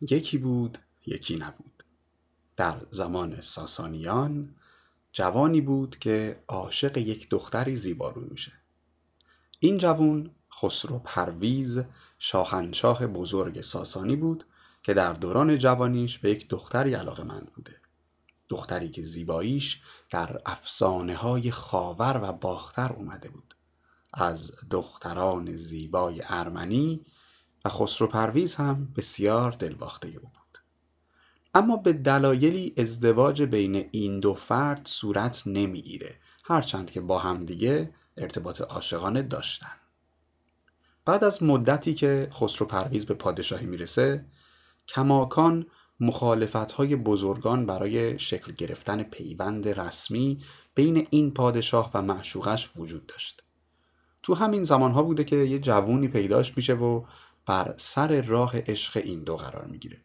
یکی بود یکی نبود. در زمان ساسانیان جوانی بود که عاشق یک دختری زیبارو میشه. این جوان خسرو پرویز شاهنشاه بزرگ ساسانی بود که در دوران جوانیش به یک دختری علاقه مند بوده. دختری که زیباییش در افسانه های خاور و باختر اومده بود. از دختران زیبای ارمنی خسرو پرویز هم بسیار دلباخته او بود اما به دلایلی ازدواج بین این دو فرد صورت نمی‌گیره هرچند که با همدیگه ارتباط عاشقانه داشتن بعد از مدتی که خسرو پرویز به پادشاهی می‌رسه کماکان مخالفت های بزرگان برای شکل گرفتن پیوند رسمی بین این پادشاه و معشوقش وجود داشت. تو همین زمانها بوده که یه جوونی پیداش میشه و بر سر راه عشق این دو قرار می‌گیره.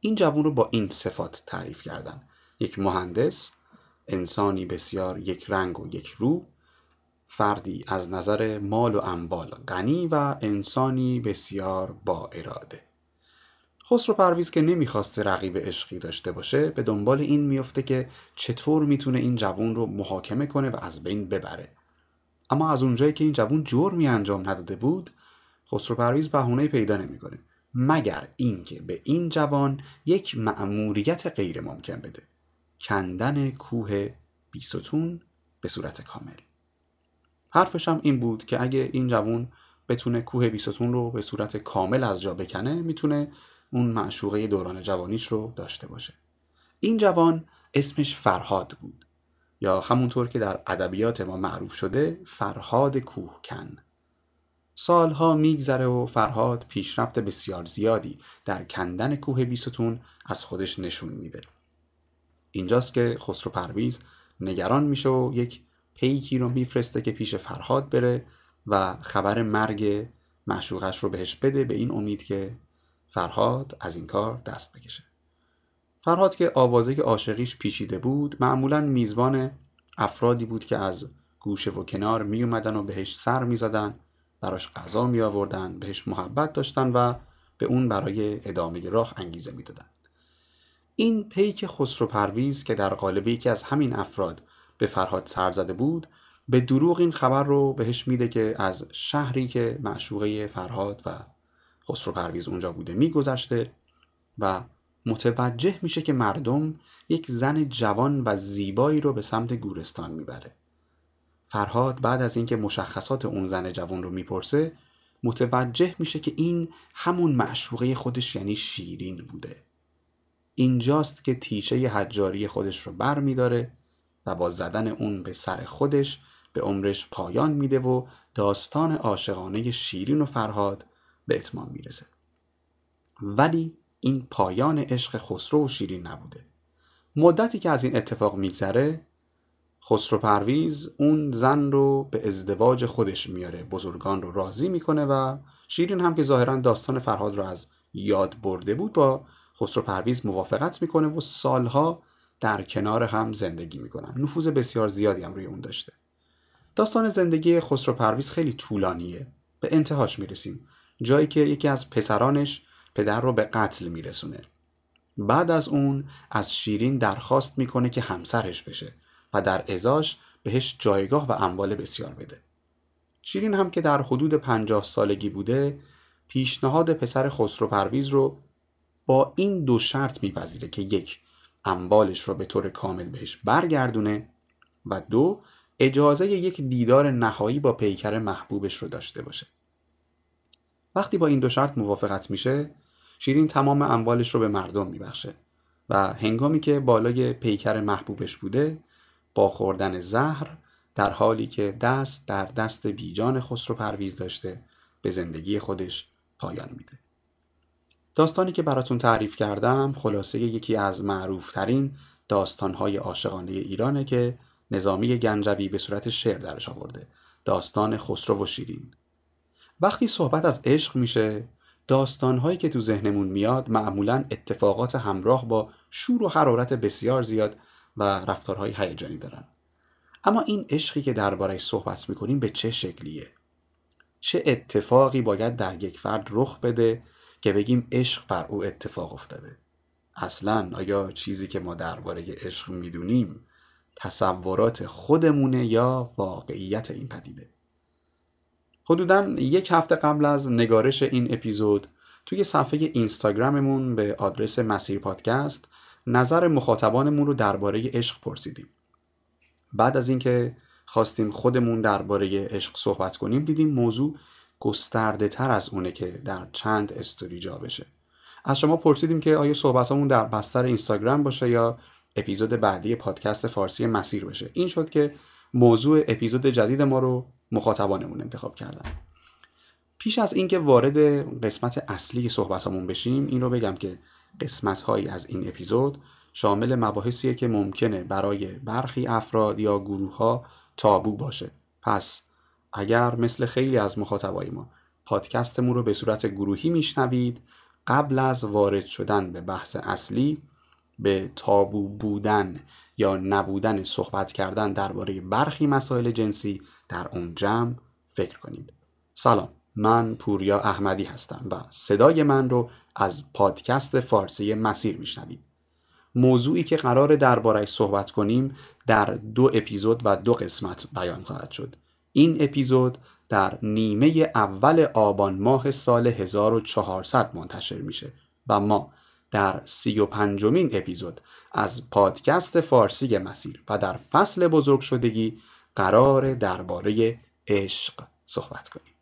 این جوون رو با این صفات تعریف کردن. یک مهندس، انسانی بسیار یک رنگ و یک رو، فردی از نظر مال و اموال غنی و انسانی بسیار با اراده. خسرو پرویز که نمی‌خواسته رقیب عشقی داشته باشه به دنبال این میفته که چطور می‌تونه این جوون رو محاکمه کنه و از بین ببره اما از اونجایی که این جوون جرمی انجام نداده بود خسرو پرویز بهونه پیدا نمی‌کنه مگر اینکه به این جوان یک مأموریت غیر ممکن بده. کندن کوه بیستون به صورت کامل. حرفش هم این بود که اگه این جوون بتونه کوه بیستون رو به صورت کامل از جا بکنه می‌تونه اون معشوقه دوران جوانیش رو داشته باشه. این جوان اسمش فرهاد بود. یا همونطور که در ادبیات ما معروف شده فرهاد کوهکن. سالها میگذره و فرهاد پیشرفت بسیار زیادی در کندن کوه بیستون از خودش نشون میده. اینجاست که خسرو پرویز نگران میشه و یک پیکی رو میفرسته که پیش فرهاد بره و خبر مرگ معشوقش رو بهش بده به این امید که فرهاد از این کار دست بکشه. فرهاد که آوازه عاشقیش پیچیده بود معمولا میزبان افرادی بود که از گوشه و کنار می اومدن و بهش سر می زدن براش غذا می آوردن بهش محبت داشتن و به اون برای ادامه راه انگیزه می دادن. این پیک خسرو پرویز که در قالب یکی از همین افراد به فرهاد سر زده بود به دروغ این خبر رو بهش میده که از شهری که معشوقه فرهاد و خسرو پرویز اونجا بوده میگذشته و متوجه میشه که مردم یک زن جوان و زیبایی رو به سمت گورستان می‌بره فرهاد بعد از اینکه مشخصات اون زن جوان رو می‌پرسه متوجه میشه که این همون معشوقه خودش یعنی شیرین بوده. اینجاست که تیشه حجاری خودش رو بر میداره و با زدن اون به سر خودش به عمرش پایان میده و داستان عاشقانه شیرین و فرهاد به اتمام می‌رسه. ولی این پایان عشق خسرو و شیرین نبوده. مدتی که از این اتفاق میگذره خسرو پرویز اون زن رو به ازدواج خودش میاره بزرگان رو راضی می‌کنه و شیرین هم که ظاهرا داستان فرهاد رو از یاد برده بود با خسرو پرویز موافقت می‌کنه و سالها در کنار هم زندگی می‌کنن. نفوذ بسیار زیادی هم روی اون داشته. داستان زندگی خسرو پرویز خیلی طولانیه. به انتهاش می‌رسیم. جایی که یکی از پسرانش پدر رو به قتل میرسونه. بعد از اون از شیرین درخواست می‌کنه که همسرش بشه. و در ازاش بهش جایگاه و اموال بسیار بده. شیرین هم که در حدود پنجاه سالگی بوده پیشنهاد پسر خسرو پرویز رو با این دو شرط میپذیره که یک اموالش رو به طور کامل بهش برگردونه و دو اجازه یک دیدار نهایی با پیکر محبوبش رو داشته باشه. وقتی با این دو شرط موافقت میشه شیرین تمام اموالش رو به مردم میبخشه و هنگامی که بالای پیکر محبوبش بوده با خوردن زهر در حالی که دست در دست بیجان خسرو پرویز داشته به زندگی خودش پایان میده. داستانی که براتون تعریف کردم خلاصه یکی از معروفترین داستانهای عاشقانه ایرانه که نظامی گنجوی به صورت شعر درش آورده. داستان خسرو و شیرین. وقتی صحبت از عشق میشه داستانهایی که تو ذهنمون میاد معمولا اتفاقات همراه با شور و حرارت بسیار زیاد و رفتارهای هیجانی دارن. اما این عشقی که دربارش صحبت می‌کنیم به چه شکلیه؟ چه اتفاقی باید در یک فرد رخ بده که بگیم عشق بر او اتفاق افتاده؟ اصلا آیا چیزی که ما درباره عشق می‌دونیم تصورات خودمونه یا واقعیت این پدیده؟ حدودا یک هفته قبل از نگارش این اپیزود توی صفحه اینستاگراممون به آدرس مسیر پادکست نظر مخاطبانمون رو درباره عشق پرسیدیم. بعد از اینکه خواستیم خودمون درباره عشق صحبت کنیم دیدیم موضوع گسترده تر از اونه که در چند استوری جا بشه. از شما پرسیدیم که آیا صحبتامون در بستر اینستاگرام باشه یا اپیزود بعدی پادکست فارسی مسیر بشه. این شد که موضوع اپیزود جدید ما رو مخاطبانمون انتخاب کردن. پیش از اینکه وارد قسمت اصلی صحبتامون بشیم این رو بگم که قسمت هایی از این اپیزود شامل مباحثیه که ممکنه برای برخی افراد یا گروه ها تابو باشه. پس اگر مثل خیلی از مخاطبای ما پادکستمون رو به صورت گروهی میشنوید قبل از وارد شدن به بحث اصلی به تابو بودن یا نبودن صحبت کردن درباره برخی مسائل جنسی در اون جمع فکر کنید. سلام. من پوریا احمدی هستم و صدای من رو از پادکست فارسی مسیر میشنوید. موضوعی که قرار دربارش صحبت کنیم در دو اپیزود و دو قسمت بیان خواهد شد. این اپیزود در نیمه اول آبان ماه سال 1400 منتشر میشه و ما در سی و پنجمین اپیزود از پادکست فارسی مسیر و در فصل بزرگ شدگی قرار درباره عشق صحبت کنیم.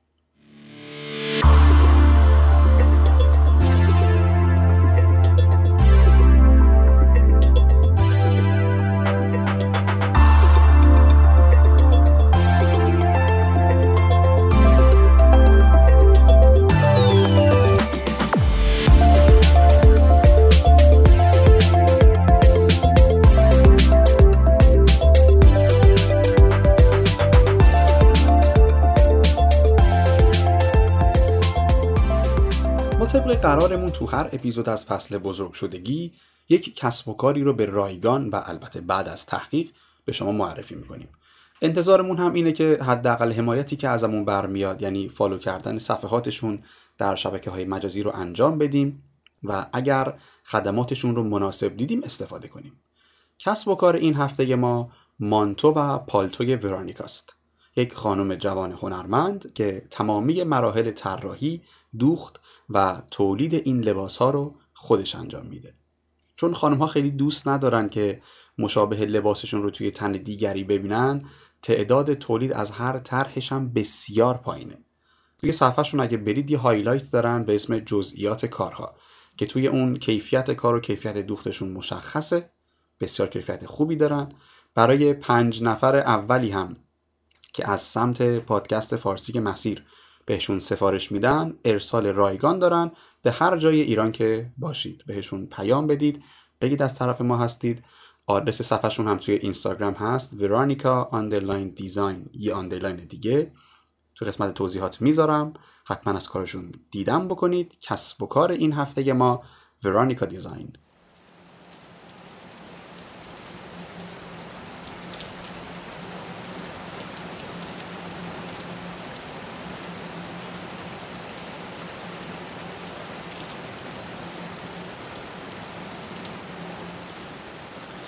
قرارمون تو هر اپیزود از فصل بزرگ شدگی یک کسب و کاری رو به رایگان و البته بعد از تحقیق به شما معرفی می‌کنیم. انتظارمون هم اینه که حداقل حمایتی که ازمون برمیاد یعنی فالو کردن صفحاتشون در شبکه های مجازی رو انجام بدیم و اگر خدماتشون رو مناسب دیدیم استفاده کنیم. کسب و کار این هفته ما مانتو و پالتوی ورانیکاست. یک خانم جوان هنرمند که تمامی مراحل طراحی دوخت و تولید این لباس ها رو خودش انجام میده. چون خانم ها خیلی دوست ندارن که مشابه لباسشون رو توی تن دیگری ببینن تعداد تولید از هر طرحش هم بسیار پایینه. توی صفحهشون اگه برید یه highlight دارن به اسم جزئیات کارها که توی اون کیفیت کار و کیفیت دوختشون مشخصه بسیار کیفیت خوبی دارن. برای پنج نفر اولی هم که از سمت پادکست فارسی مسیر بهشون سفارش میدن ارسال رایگان دارن. به هر جای ایران که باشید بهشون پیام بدید بگید از طرف ما هستید. آدرس صفحهشون هم توی اینستاگرام هست ورانیکا underline design یه underline دیگه. تو قسمت توضیحات می‌ذارم. حتما از کارشون دیدن بکنید. کسب و کار این هفته ما ورانیکا design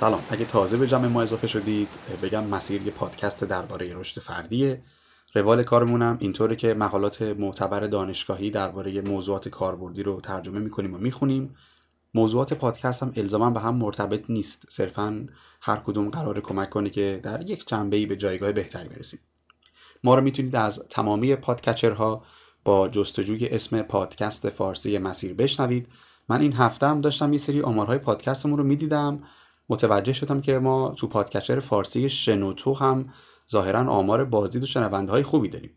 سلام. اگه تازه به جمع ما اضافه شدید بگم مسیر یه پادکست درباره رشد فردیه. روال کارمونم اینطوره که مقالات معتبر دانشگاهی درباره موضوعات کاربردی رو ترجمه می‌کنیم و می‌خونیم. موضوعات پادکست هم الزاما به هم مرتبط نیست. صرفا هر کدوم قرار کمک کنه که در یک جنبه به جایگاه بهتری برسیم. ما رو می‌تونید از تمامی پادکچرها با جستجوی اسم پادکست فارسی مسیر بشنوید. من این هفته هم داشتم یه سری آمارهای پادکستمون رو می‌دیدم. متوجه شدم که ما تو podcatcher فارسی شنوتو هم ظاهرا آمار بازدید و شنونده های خوبی داریم.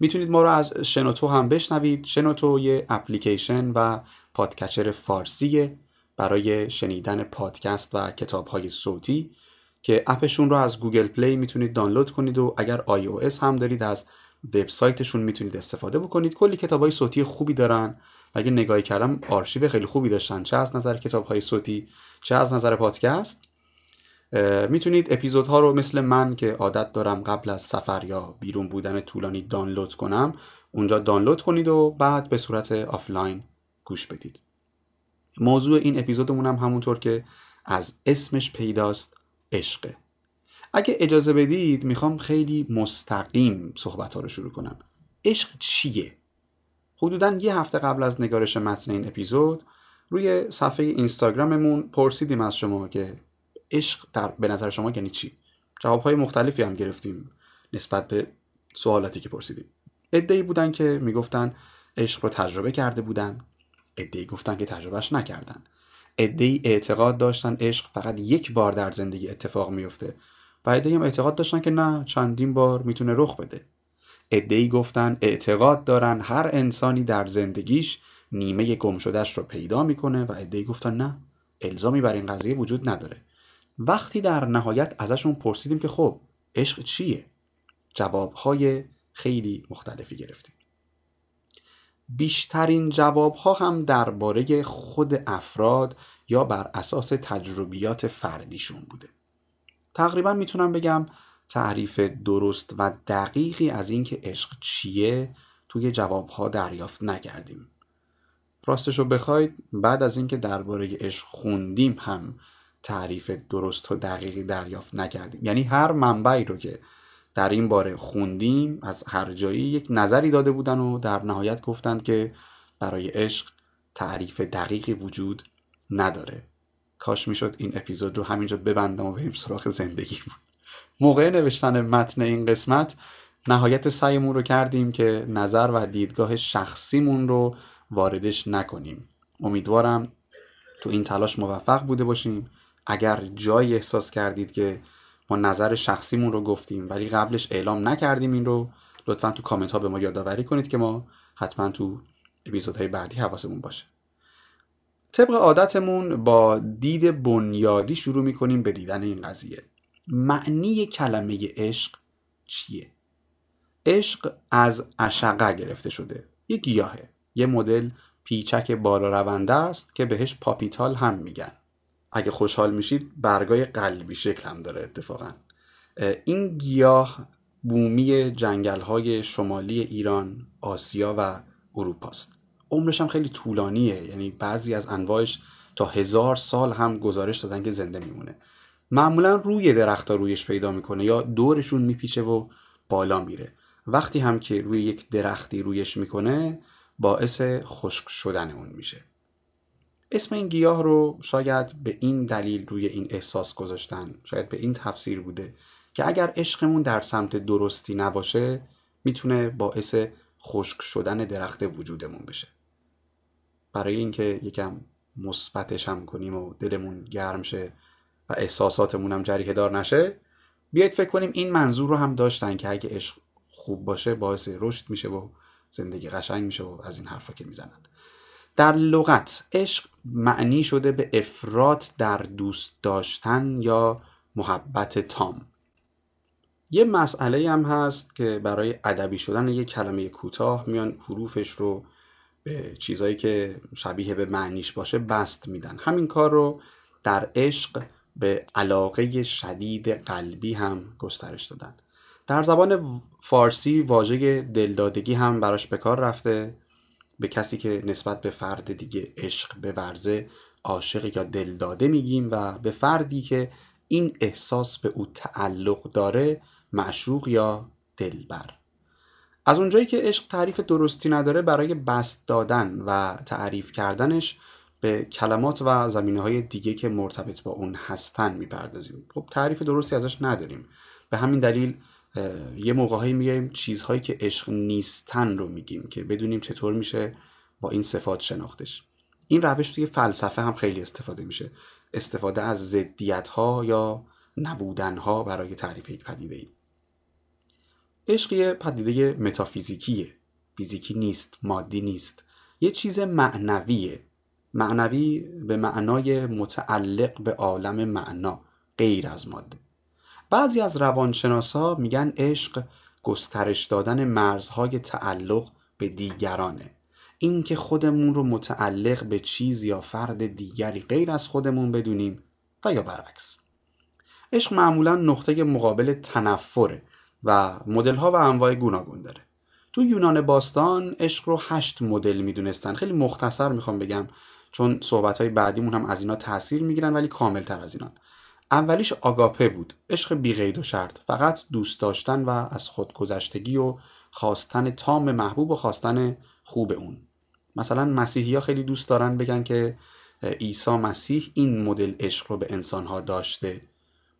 می‌تونید ما رو از شنوتو هم بشنوید. شنوتو یه اپلیکیشن و podcatcher فارسی برای شنیدن پادکست و کتاب های صوتی که app شون رو از Google Play می‌تونید دانلود کنید و اگر iOS هم دارید از وبسایتشون می‌تونید استفاده بکنید. کلی کتاب های صوتی خوبی دارن. یه نگاهی کردم آرشیو خیلی خوبی داشتن. چه از نظر کتاب های صوتی چه از نظر پادکست. می‌تونید اپیزودها رو مثل من که عادت دارم قبل از سفر یا بیرون بودن طولانی دانلود کنم اونجا دانلود کنید و بعد به صورت آفلاین گوش بدید. موضوع این اپیزودمون هم همونطور که از اسمش پیداست عشقه اگه اجازه بدید می‌خوام خیلی مستقیم صحبت ها رو شروع کنم. عشق چیه؟ حدودا یه هفته قبل از نگارش متن این اپیزود روی صفحه اینستاگراممون پرسیدیم از شما که عشق در به نظر شما یعنی چی؟ جوابهای مختلفی هم گرفتیم نسبت به سوالاتی که پرسیدیم. ادعی بودن که می‌گفتن عشق رو تجربه کرده بودن ادعی گفتن که تجربهش نکردن. ادعی اعتقاد داشتن عشق فقط یک بار در زندگی اتفاق میفته و هم اعتقاد داشتن که نه چندین بار می‌تونه رخ بده. ادعی گفتن اعتقاد دارن هر انسانی در زندگیش نیمه گم شدهش رو پیدا می‌کنه و ادعی گفتن نه الزامی بر این قضیه وجود نداره. وقتی در نهایت ازشون پرسیدیم که خب عشق چیه؟ جوابهای خیلی مختلفی گرفتیم. بیشترین جوابها هم درباره خود افراد یا بر اساس تجربیات فردیشون بوده. تقریبا می‌تونم بگم تعریف درست و دقیقی از اینکه عشق چیه توی جوابها دریافت نکردیم. راستش رو بخواید بعد از اینکه درباره عشق خوندیم هم تعریف درست و دقیقی دریافت نکردیم. یعنی هر منبعی رو که در این باره خوندیم از هر جایی یک نظری داده بودن و در نهایت گفتند که برای عشق تعریف دقیقی وجود نداره. کاش می‌شد این اپیزود رو همینجا ببندم و بریم سراغ زندگی بود موقع نوشتن متن این قسمت نهایت سعیمون رو کردیم که نظر و دیدگاه شخصیمون رو واردش نکنیم. امیدوارم تو این تلاش موفق بوده باشیم. اگر جایی احساس کردید که ما نظر شخصیمون رو گفتیم ولی قبلش اعلام نکردیم این رو لطفا تو کامنت ها به ما یادآوری کنید که ما حتما تو اپیزودهای بعدی حواسمون باشه. طبق عادتمون با دید بنیادی شروع می‌کنیم به دیدن این قضیه. معنی کلمه عشق چیه؟ عشق از عشقه گرفته شده یه گیاهه یه مدل پیچک بالا رونده است که بهش پاپیتال هم میگن. اگه خوشحال میشید برگای قلبی شکل هم داره اتفاقا. این گیاه بومی جنگل های شمالی ایران، آسیا و اروپاست عمرش هم خیلی طولانیه یعنی بعضی از انواعش تا هزار سال هم گزارش دادن که زنده میمونه. معمولا روی درختها رویش پیدا می‌کنه یا دورشون میپیچه و بالا میره. وقتی هم که روی یک درختی رویش می‌کنه باعث خشک شدن اون میشه. اسم این گیاه رو شاید به این دلیل روی این احساس گذاشتن. شاید به این تفسیر بوده که اگر عشقمون در سمت درستی نباشه می‌تونه باعث خشک شدن درخت وجودمون بشه. برای اینکه یکم مثبتش هم کنیم و دلمون گرم شه و احساساتمون هم جریه دار نشه بیاید فکر کنیم این منظور رو هم داشتن که اگه عشق خوب باشه باعث رشد میشه و زندگی قشنگ میشه و از این حرفا که می‌زنن. در لغت عشق معنی شده به افراد در دوست داشتن یا محبت تام. یه مسئله هم هست که برای ادبی شدن یک کلمه کوتاه میان حروفش رو به چیزایی که شبیه به معنیش باشه بست میدن. همین کار رو در عشق به علاقه شدید قلبی هم گسترش دادن. در زبان فارسی واژه دلدادگی هم براش به کار رفته. به کسی که نسبت به فرد دیگه عشق به ورزه عاشق یا دلداده میگیم و به فردی که این احساس به او تعلق داره معشوق یا دلبر. از اونجایی که عشق تعریف درستی نداره برای بست دادن و تعریف کردنش به کلمات و زمینه های دیگه که مرتبط با اون هستن می‌پردازیم. خب تعریف درستی ازش نداریم. به همین دلیل یه موقعهایی میگیم چیزهایی که عشق نیستن رو میگیم که بدونیم چطور میشه با این صفات شناختش. این روش توی فلسفه هم خیلی استفاده میشه. استفاده از زدیت ها یا نبودن ها برای تعریف یک پدیده ای عشق یه پدیده متافیزیکیه. فیزیکی نیست مادی نیست. یه چیز معنویه. معنوی به معنای متعلق به عالم معنا غیر از ماده. بعضی از روانشناسا میگن عشق گسترش دادن مرزهای تعلق به دیگرانه. اینکه خودمون رو متعلق به چیز یا فرد دیگری غیر از خودمون بدونیم و یا برعکس. عشق معمولا نقطه مقابل تنفره و مدل ها و انواع گوناگون داره. تو یونان باستان عشق رو هشت مدل می‌دونستن. خیلی مختصر می‌خوام بگم. چون صحبت های بعدیمون هم از اینا تاثیر می‌گیرن ولی کامل تر از اینا. اولیش آگاپه بود. عشق بی قید و شرط. فقط دوست داشتن و از خودگذشتگی و خواستن تام محبوب و خواستن خوب اون. مثلا مسیحی ها خیلی دوست دارن بگن که عیسی مسیح این مدل عشق رو به انسانها داشته.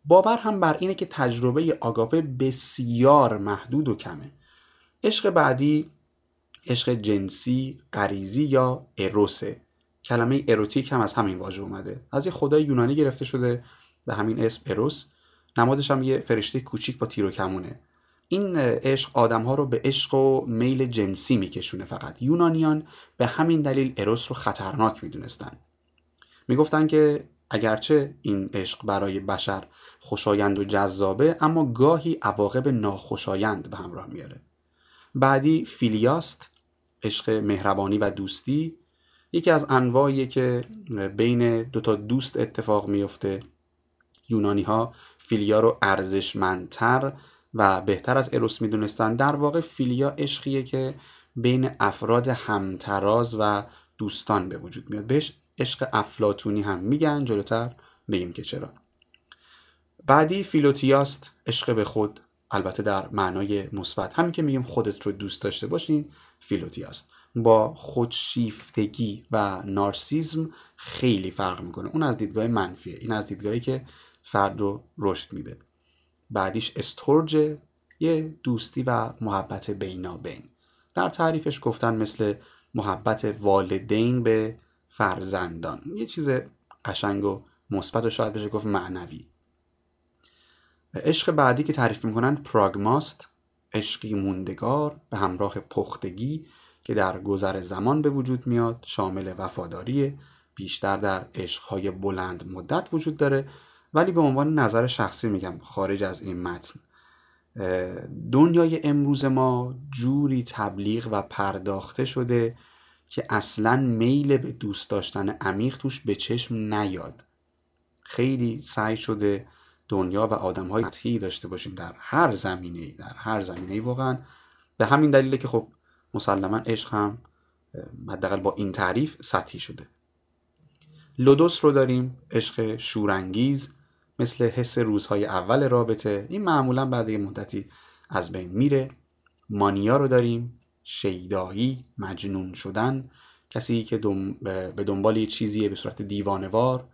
باور هم بر اینه که تجربه آگاپه بسیار محدود و کمه. عشق بعدی عشق جنسی غریزی یا اروسه. کلمه اروتیک هم از همین واژه اومده. از یه خدای یونانی گرفته شده به همین اسم اروس. نمادش هم یه فرشته کوچیک با تیر و کمونه. این عشق آدم ها رو به عشق و میل جنسی میکشونه فقط. یونانیان به همین دلیل اروس رو خطرناک می‌دونستن. می‌گفتن که اگرچه این عشق برای بشر خوشایند و جذابه اما گاهی عواقب ناخوشایند به همراه میاره بعدی فیلیاست عشق مهربانی و دوستی. یکی از انواعیه که بین دو تا دوست اتفاق میفته یونانی ها فیلیا رو ارزشمندتر و بهتر از اروس می‌دونستن. در واقع فیلیا عشقیه که بین افراد همتراز و دوستان به وجود میاد. بهش عشق افلاتونی هم میگن جلوتر بگیم که چرا. بعدی فیلوتیاست عشق به خود البته در معنای مثبت. همین که میگیم خودت رو دوست داشته باشین فیلوتیاست. با خودشیفتگی و نارسیزم خیلی فرق می‌کنه. اون از دیدگاه منفیه. این از دیدگاهی که فرد رو رشد میده. بعدیش استورج یه دوستی و محبت بینابین در تعریفش گفتن مثل محبت والدین به فرزندان. یه چیز قشنگ و مثبت و شاید بشه گفت معنوی. عشق بعدی که تعریف می‌کنن پراگماست عشقی موندگار به همراه پختگی که در گذر زمان به وجود میاد شامل وفاداری بیشتر در عشقهای بلند مدت وجود داره ولی به عنوان نظر شخصی میگم خارج از این متن. دنیای امروز ما جوری تبلیغ و پرداخته شده که اصلا میل به دوست داشتن عمیق توش به چشم نیاد. خیلی سعی شده دنیا و آدم های داشته باشیم در هر زمینه در هر زمینه واقعا. به همین دلیله که خب مسلما عشق هم حداقل با این تعریف سطحی شده. لودوس رو داریم عشق شورانگیز مثل حس روزهای اول رابطه. این معمولا بعد یه مدتی از بین میره. مانیا رو داریم شیدایی مجنون شدن. کسی که به دنبال یه چیزیه به صورت دیوانوار.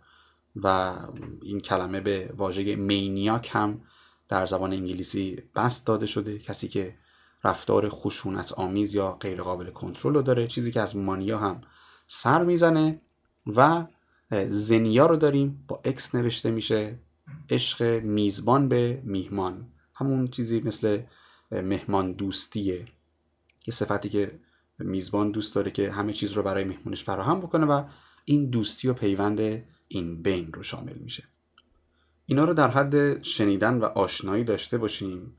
و این کلمه به واژه مینیاک هم در زبان انگلیسی بست داده شده. کسی که رفتار خشونت آمیز یا غیر قابل کنترل رو داره. چیزی که از مانیا هم سر می‌زنه و زنیا رو داریم با اکس نوشته میشه عشق میزبان به میهمان. همون چیزی مثل مهمان دوستیه. یه صفتی که میزبان دوست داره که همه چیز رو برای مهمونش فراهم بکنه و این دوستی و پیوند این بین رو شامل میشه. اینا رو در حد شنیدن و آشنایی داشته باشیم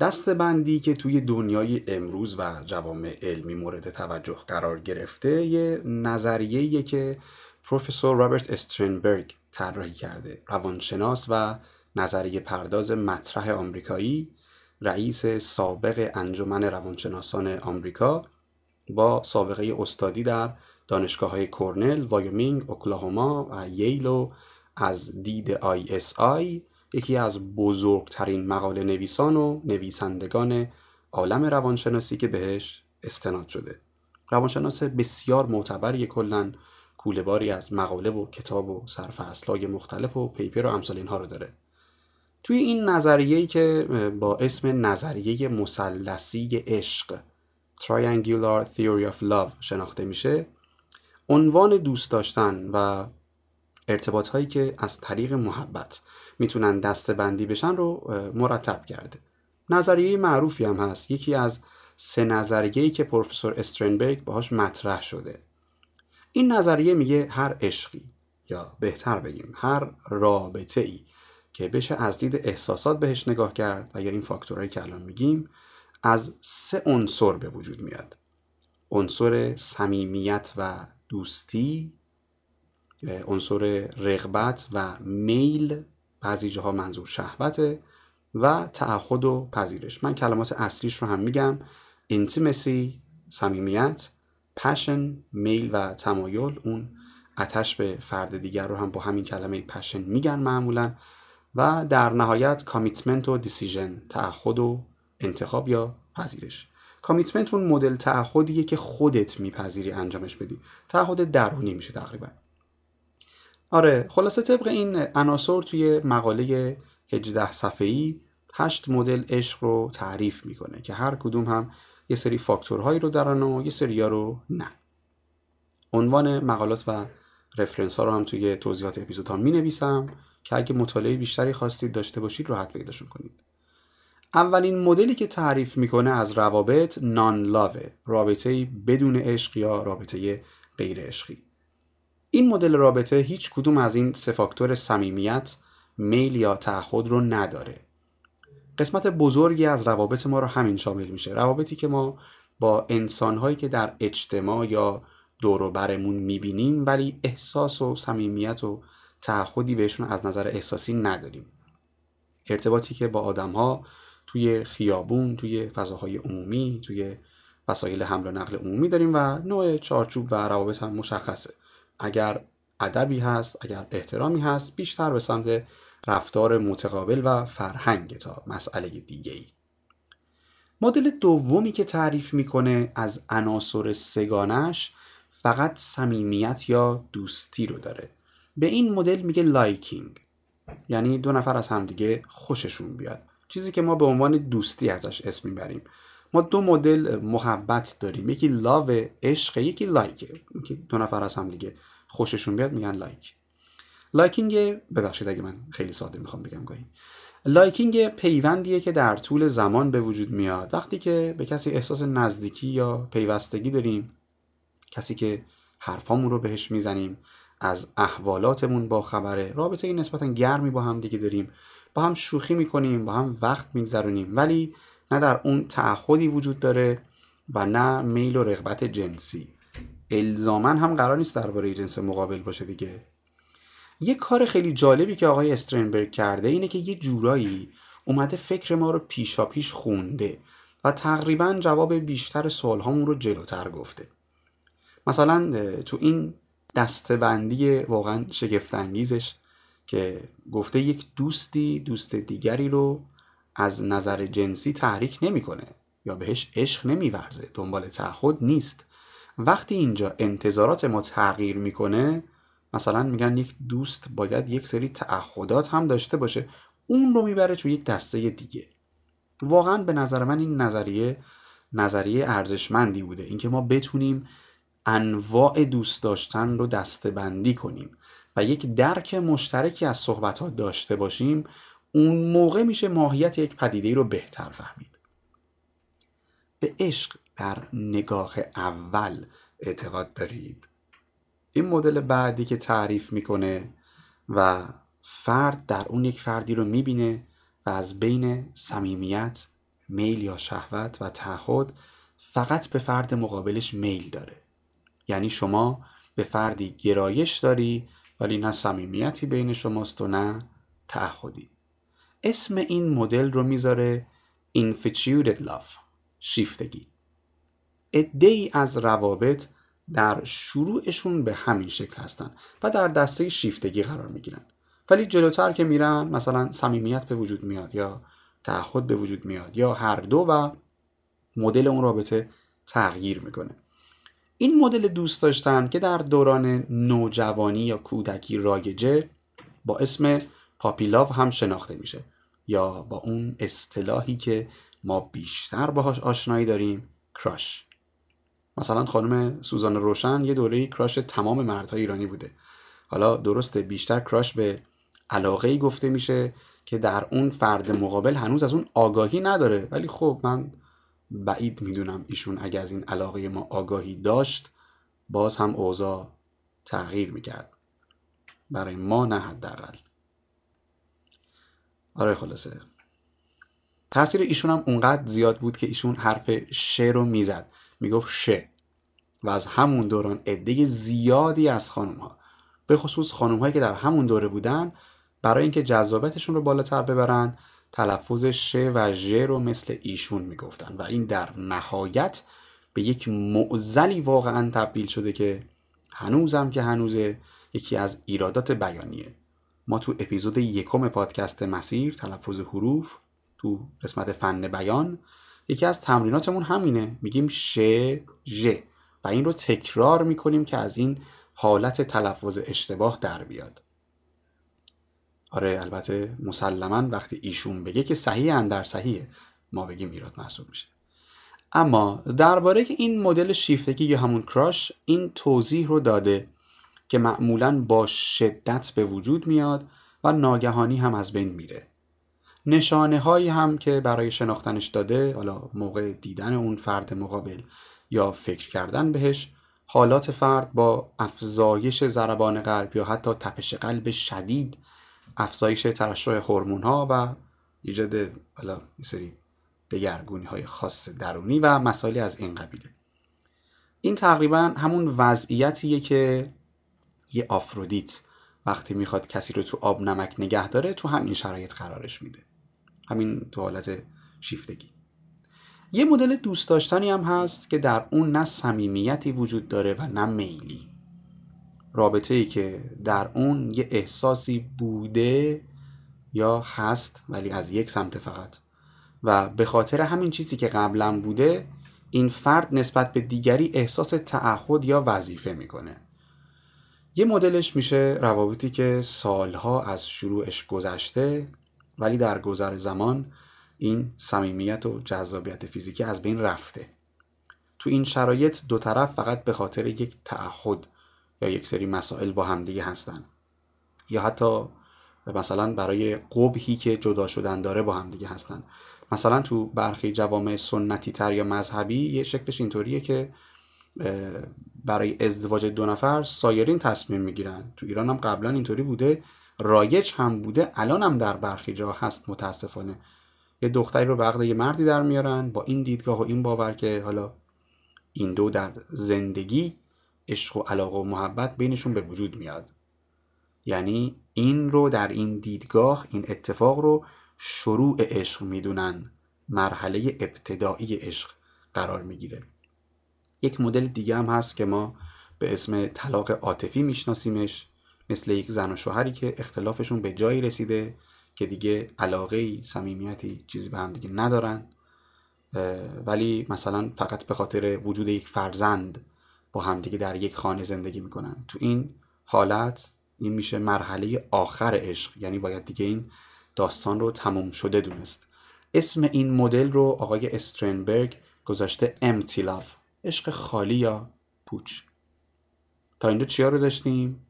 دست بندی که توی دنیای امروز و جوامع علمی مورد توجه قرار گرفته یه نظریه که پروفسور رابرت استرنبرگ طراحی کرده. روانشناس و نظریه پرداز مطرح آمریکایی رئیس سابق انجمن روانشناسان آمریکا با سابقه استادی در دانشگاه های کرنل، وایومینگ، اوکلاهوما و ییل و از دید آی. یکی از بزرگترین مقاله نویسان و نویسندگان عالم روانشناسی که بهش استناد شده. روانشناس بسیار معتبری کلا کولهباری از مقاله و کتاب و سرفصلهای مختلف و paper و امثال اینها رو داره. توی این نظریه‌ای که با اسم نظریه مثلثی عشق Triangular Theory of Love شناخته میشه عنوان دوست داشتن و ارتباط هایی که از طریق محبت می‌تونن دسته بندی بشن رو مرتب کرده. نظریه معروفی هم هست. یکی از سه نظریه‌ای که پروفسور استرنبرگ باهاش مطرح شده. این نظریه میگه هر عشقی یا بهتر بگیم هر رابطه ای که بشه از دید احساسات بهش نگاه کرد. و یا این فاکتورهایی که الان میگیم از سه عنصر به وجود میاد. عنصر صمیمیت و دوستی عنصر رغبت و میل بعضی جاها منظور شهوته و تعهد و پذیرش. من کلمات اصلیش رو هم میگم. Intimacy صمیمیت passion میل و تمایل. اون عطش به فرد دیگر رو هم با همین کلمه passion میگن معمولا. و در نهایت commitment و decision تعهد و انتخاب یا پذیرش. commitment اون مدل تعهدیه که خودت میپذیری انجامش بدی. تعهد درونی میشه تقریبا. آره خلاصه طبق این عناصر توی مقاله 18 صفحه‌ای هشت مدل عشق رو تعریف می‌کنه که هر کدوم هم یه سری فاکتورهایی رو دارن و یه سری رو نه. عنوان مقالات و رفرنس ها رو هم توی توضیحات اپیزود ها می نویسم که اگه مطالعه بیشتری خواستید داشته باشید راحت پیداشون کنید. اولین مدلی که تعریف می‌کنه از روابط نان لاوه رابطه بدون عشق یا رابطه غیر عشقی. این مدل رابطه هیچ کدوم از این سه فاکتور صمیمیت میل یا تعهد رو نداره. قسمت بزرگی از روابط ما رو همین شامل میشه. روابطی که ما با انسانهایی که در اجتماع یا دور و برمون می‌بینیم ولی احساس و صمیمیت و تعهدی بهشون از نظر احساسی نداریم. ارتباطی که با آدم ها توی خیابون توی فضاهای عمومی توی وسایل حمل و نقل عمومی داریم و نوع چارچوب و روابط هم مشخصه. اگر ادبی هست اگر احترامی هست بیشتر به سمت رفتار متقابل و فرهنگ تا مسئله دیگه ای مدل دومی که تعریف می‌کنه از عناصر سه‌گانه‌ش فقط صمیمیت یا دوستی رو داره. به این مدل میگه liking. یعنی دو نفر از همدیگه خوششون بیاد. چیزی که ما به عنوان دوستی ازش اسم می‌بریم. ما دو مدل محبت داریم. یکی love عشق یکی like دو نفر از همدیگه خوششون بیاد میگن like liking ببخشید اگه من خیلی ساده می‌خوام بگم گاهی. liking پیوندیه که در طول زمان به وجود میاد. وقتی که به کسی احساس نزدیکی یا پیوستگی داریم کسی که حرفامون رو بهش می‌زنیم از احوالاتمون با خبره رابطه نسبتا گرمی با هم دیگه داریم. با هم شوخی می‌کنیم با هم وقت میگذرونیم. ولی نه در اون تعهدی وجود داره و نه میل و رغبت جنسی. الزامن هم قرار نیست درباره جنس مقابل باشه دیگه. یه کار خیلی جالبی که آقای استرنبرگ کرده اینه که یه جورایی اومده فکر ما رو پیشا پیش خونده و تقریبا جواب بیشتر سوالهامون رو جلوتر گفته. مثلا تو این دستبندی واقعا شگفتانگیزش که گفته یک دوستی دوست دیگری رو از نظر جنسی تحریک نمی‌کنه یا بهش عشق نمیورزه دنبال تعهد نیست. وقتی اینجا انتظارات ما تغییر می‌کنه مثلا میگن یک دوست باید یک سری تعهدات هم داشته باشه اون رو می‌بره تو یک دسته دیگه. واقعا به نظر من این نظریه نظریه ارزشمندی بوده. اینکه ما بتونیم انواع دوست داشتن رو دسته بندی کنیم و یک درک مشترکی از صحبت ها داشته باشیم اون موقع میشه ماهیت یک پدیده رو بهتر فهمید. به عشق در نگاه اول اعتقاد دارید. این مدل بعدی که تعریف می‌کنه و فرد در اون یک فردی رو می‌بینه و از بین صمیمیت میل یا شهوت و تعهد فقط به فرد مقابلش میل داره. یعنی شما به فردی گرایش داری ولی نه صمیمیتی بین شماست و نه تعهدی. اسم این مدل رو می‌ذاره infatuated love شیفتگی. ای از روابط در شروعشون به همین شکل هستن و در دسته شیفتگی قرار می‌گیرن. ولی جلوتر که میرن مثلا صمیمیت به وجود میاد یا تعهد به وجود میاد یا هر دو و مدل اون رابطه تغییر می‌کنه. این مدل دوست داشتن که در دوران نوجوانی یا کودکی رایجه با اسم پاپیلاو هم شناخته میشه. یا با اون اصطلاحی که ما بیشتر باهاش آشنایی داریم کراش مثلا خانم سوزان روشن یه دوره کراش تمام مردهای ایرانی بوده. حالا درسته بیشتر کراش به علاقه ای گفته میشه که در اون فرد مقابل هنوز از اون آگاهی نداره. ولی خب من بعید می‌دونم ایشون اگر از این علاقه ما آگاهی داشت باز هم اوضاع تغییر می‌کرد. برای ما نه حداقل. آره خلاصه. تاثیر ایشون هم اونقدر زیاد بود که ایشون حرف ش رو می‌زد. می‌گفت شه و از همون دوران عده زیادی از خانم ها به خصوص خانم هایی که در همون دوره بودن برای اینکه جذابیتشون رو بالاتر ببرن تلفظ ش و ژ رو مثل ایشون می‌گفتن. و این در نهایت به یک معزلی واقعا تبدیل شده که هنوزم که هنوزه یکی از ایرادات بیانیه. ما تو اپیزود یکم پادکست مسیر تلفظ حروف تو قسمت فن بیان یکی از تمریناتمون همینه. میگیم ش ژ و این رو تکرار می‌کنیم که از این حالت تلفظ اشتباه در بیاد. آره البته مسلما وقتی ایشون بگه که صحیح اندر صحیحه. ما بگیم ایراد محسوب میشه. اما درباره این مدل شیفتگی یا همون کراش این توضیح رو داده که معمولا با شدت به وجود میاد و ناگهانی هم از بین میره. نشانه هایی هم که برای شناختنش داده حالا موقع دیدن اون فرد مقابل یا فکر کردن بهش حالات فرد با افزایش ضربان قلب یا حتی تپش قلب شدید افزایش ترشح هورمون ها و ایجاد حالا سری دگرگونی های خاص درونی و مسائلی از این قبیله. این تقریبا همون وضعیتیه که یه آفرودیت. وقتی می‌خواد کسی رو تو آب نمک نگه داره تو همین شرایط قرارش میده. همین تو حالت شیفتگی. یه مدل دوست داشتنی هم هست که در اون نه صمیمیتی وجود داره و نه میلی. رابطه ای که در اون یه احساسی بوده یا هست ولی از یک سمت فقط. و به خاطر همین چیزی که قبلا بوده این فرد نسبت به دیگری احساس تعهد یا وظیفه می‌کنه. یه مدلش میشه روابطی که سالها از شروعش گذشته ولی در گذر زمان این صمیمیت و جذابیت فیزیکی از بین رفته. تو این شرایط دو طرف فقط به خاطر یک تعهد یا یک سری مسائل با همدیگه هستن. یا حتی مثلا برای قبهی که جدا شدن داره با همدیگه هستن. مثلا تو برخی جوامع سنتی تر یا مذهبی یه شکلش اینطوریه که برای ازدواج دو نفر سایرین تصمیم می‌گیرن. تو ایران هم قبلا اینطوری بوده. رایج هم بوده. الان هم در برخی جا هست متاسفانه. یه دختری رو به عقد یه مردی در میارن با این دیدگاه و این باور که حالا این دو در زندگی عشق و علاقه و محبت بینشون به وجود میاد. یعنی این رو در این دیدگاه این اتفاق رو شروع عشق می‌دونن. مرحله ابتدایی عشق قرار می‌گیره. یک مدل دیگه هم هست که ما به اسم طلاق عاطفی میشناسیمش مثل یک زن و شوهری که اختلافشون به جایی رسیده که دیگه علاقه صمیمیتی چیزی به هم دیگه ندارن. ولی مثلا فقط به خاطر وجود یک فرزند با همدیگه در یک خانه زندگی می‌کنن. تو این حالت این میشه مرحله آخر عشق. یعنی باید دیگه این داستان رو تموم شده دونست. اسم این مدل رو آقای استرنبرگ گذاشته empty love. عشق خالی یا پوچ؟ تا اینجا چیا رو داشتیم؟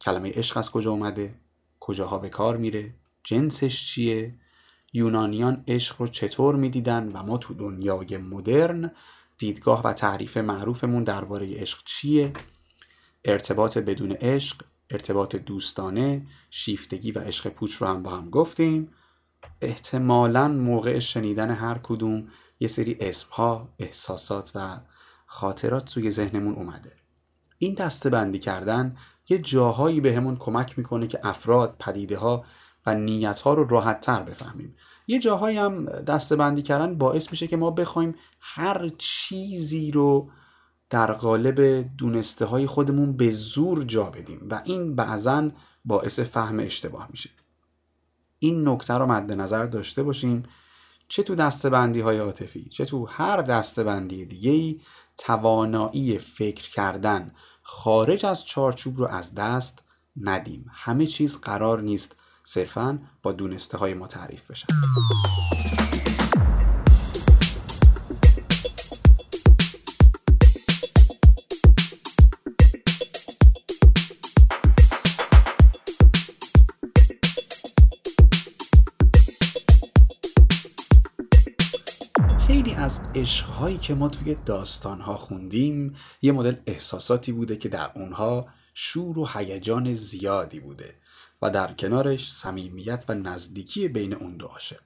کلمه عشق از کجا اومده؟ کجاها به کار میره؟ جنسش چیه؟ یونانیان عشق رو چطور می‌دیدن و ما تو دنیای مدرن دیدگاه و تعریف معروفمون درباره عشق چیه؟ ارتباط بدون عشق ارتباط دوستانه شیفتگی و عشق پوچ رو هم با هم گفتیم. احتمالا موقع شنیدن هر کدوم یه سری اسمها احساسات و خاطرات توی ذهنمون اومده. این دسته بندی کردن یه جاهایی بهمون کمک می‌کنه که افراد پدیده ها و نیت ها رو راحت تر بفهمیم. یه جاهایی هم دسته بندی کردن باعث میشه که ما بخوایم هر چیزی رو در قالب دونسته های خودمون به زور جا بدیم و این بعضا باعث فهم اشتباه میشه. این نکته رو مد نظر داشته باشیم. چه تو دسته بندی های عاطفی چه تو هر دسته بندی دیگه توانایی فکر کردن. خارج از چارچوب رو از دست ندیم. همه چیز قرار نیست صرفا با دونسته های ما تعریف بشن خیلی از عشقهایی که ما توی داستانها خوندیم یه مدل احساساتی بوده که در اونها شور و هیجان زیادی بوده و در کنارش صمیمیت و نزدیکی بین اون دو عاشق.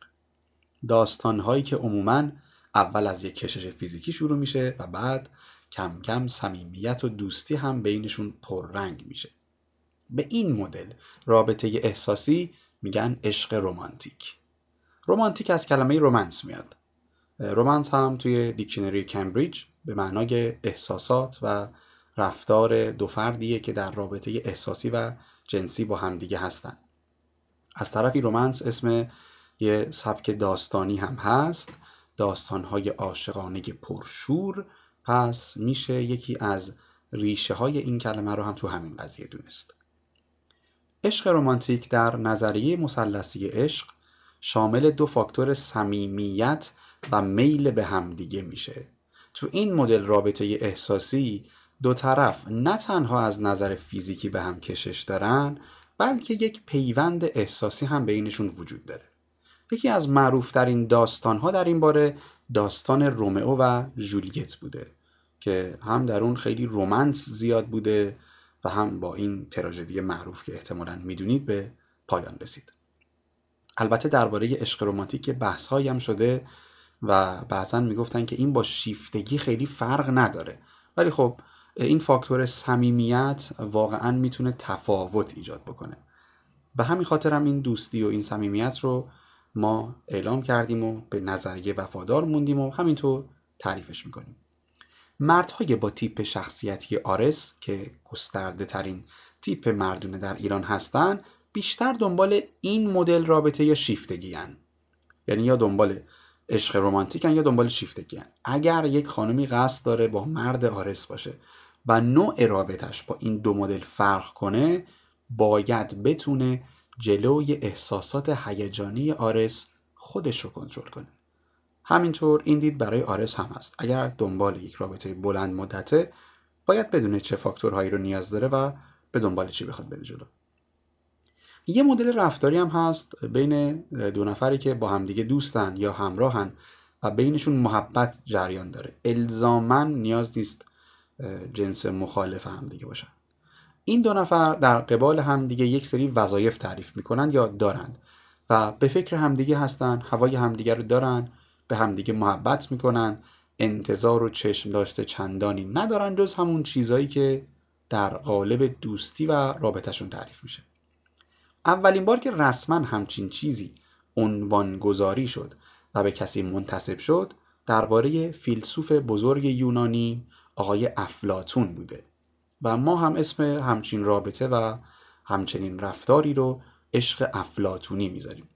داستانهایی که عموما اول از یک کشش فیزیکی شروع میشه و بعد کم کم صمیمیت و دوستی هم بینشون پررنگ میشه. به این مدل رابطه احساسی میگن عشق رمانتیک. رومانتیک از کلمه رومنس میاد. رومنس هم توی دیکشنری کمبریج به معنای احساسات و رفتار دو فردیه که در رابطه احساسی و جنسی با همدیگه هستن. از طرفی رومنس اسم یه سبک داستانی هم هست داستانهای عاشقانه پرشور. پس میشه یکی از ریشه های این کلمه رو هم تو همین قضیه دونست. عشق رومانتیک در نظریه مثلثی عشق شامل دو فاکتور صمیمیت و میل به همدیگه میشه. تو این مدل رابطه احساسی دو طرف نه تنها از نظر فیزیکی به هم کشش دارن بلکه یک پیوند احساسی هم بینشون وجود داره. یکی از معروفترین داستانها در این باره داستان رومئو و جولیت بوده که هم در اون خیلی رومنس زیاد بوده و هم با این تراژدی معروف که احتمالا می‌دونید به پایان رسید. البته درباره عشق رمانتیک بحث هم شده و بعضا می‌گفتن که این با شیفتگی خیلی فرق نداره. ولی خب این فاکتور صمیمیت واقعا می‌تونه تفاوت ایجاد بکنه. به همین خاطر هم این دوستی و این صمیمیت رو ما اعلام کردیم و به نظریه وفادار موندیم و همینطور تعریفش می‌کنیم. مردهای با تیپ شخصیتی آرس که گسترده ترین تیپ مردونه در ایران هستن بیشتر دنبال این مدل رابطه یا شیفتگی هن. یعنی یا دنبال عشق رمانتیکن یا دنبال شیفتگی هن. اگر یک خانمی قصد داره با مرد آرس باشه و نوع رابطش با این دو مدل فرق کنه باید بتونه جلوی احساسات هیجانی آرس خودش رو کنترل کنه. همینطور این دید برای آرس هم هست. اگر دنبال یک رابطه بلند مدته باید بدونه چه فاکتورهایی رو نیاز داره و به دنبال چی بخواد بره جلو. یه مدل رفتاری هم هست بین دو نفری که با همدیگه دوستن یا همراهن و بینشون محبت جریان داره. الزامن نیاز نیست جنس مخالف همدیگه باشن. این دو نفر در قبال همدیگه یک سری وظایف تعریف می‌کنند یا دارند و به فکر همدیگه هستن هوای همدیگه رو دارن به همدیگه محبت می‌کنن انتظار و چشم داشته چندانی ندارن جز همون چیزایی که در قالب دوستی و رابطهشون تعریف میشه. اولین بار که رسما همچین چیزی عنوان گذاری شد و به کسی منتصب شد درباره فیلسوف بزرگ یونانی آقای افلاتون بوده و ما هم اسم همچین رابطه و همچنین رفتاری رو عشق افلاتونی می‌ذاریم.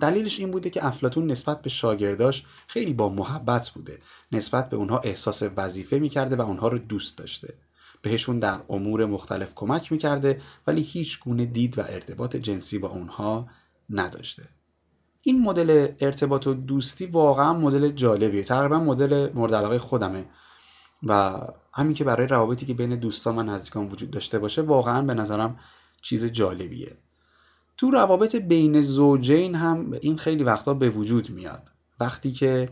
دلیلش این بوده که افلاتون نسبت به شاگرداش خیلی با محبت بوده نسبت به اونها احساس وظیفه می‌کرده و اونها رو دوست داشته. بهشون در امور مختلف کمک می‌کرده ولی هیچ گونه دید و ارتباط جنسی با اونها نداشته. این مدل ارتباط و دوستی واقعا مدل جالبیه تقریبا مدل مورد علاقه خودمه. و همین که برای روابطی که بین دوستان و نزدیکان وجود داشته باشه واقعا به نظرم چیز جالبیه. تو روابط بین زوجین هم این خیلی وقتا به وجود میاد. وقتی که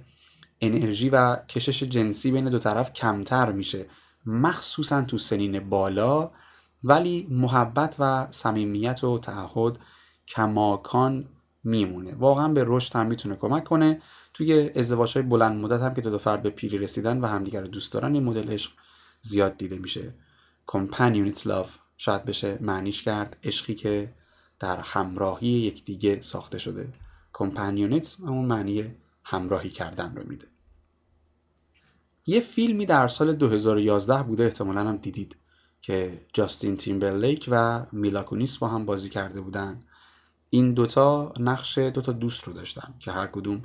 انرژی و کشش جنسی بین دو طرف کمتر میشه. مخصوصا تو سنین بالا ولی محبت و صمیمیت و تعهد کماکان میمونه. واقعا به رشد هم می‌تونه کمک کنه. توی ازدواج های بلند مدت هم که دو, دو فرد به پیری رسیدن و همدیگر رو دوست دارن این مدل عشق زیاد دیده میشه. Companionate love شاید بشه معنیش کرد عشقی که در همراهی یکدیگه ساخته شده. کمپانیونیت همون معنی همراهی کردن رو میده. یه فیلمی در سال 2011 بوده احتمالا هم دیدید که جاستین تیمبرلیک و میلاکونیس با هم بازی کرده بودن. این دوتا نقش دوتا دوست رو داشتن که هر کدوم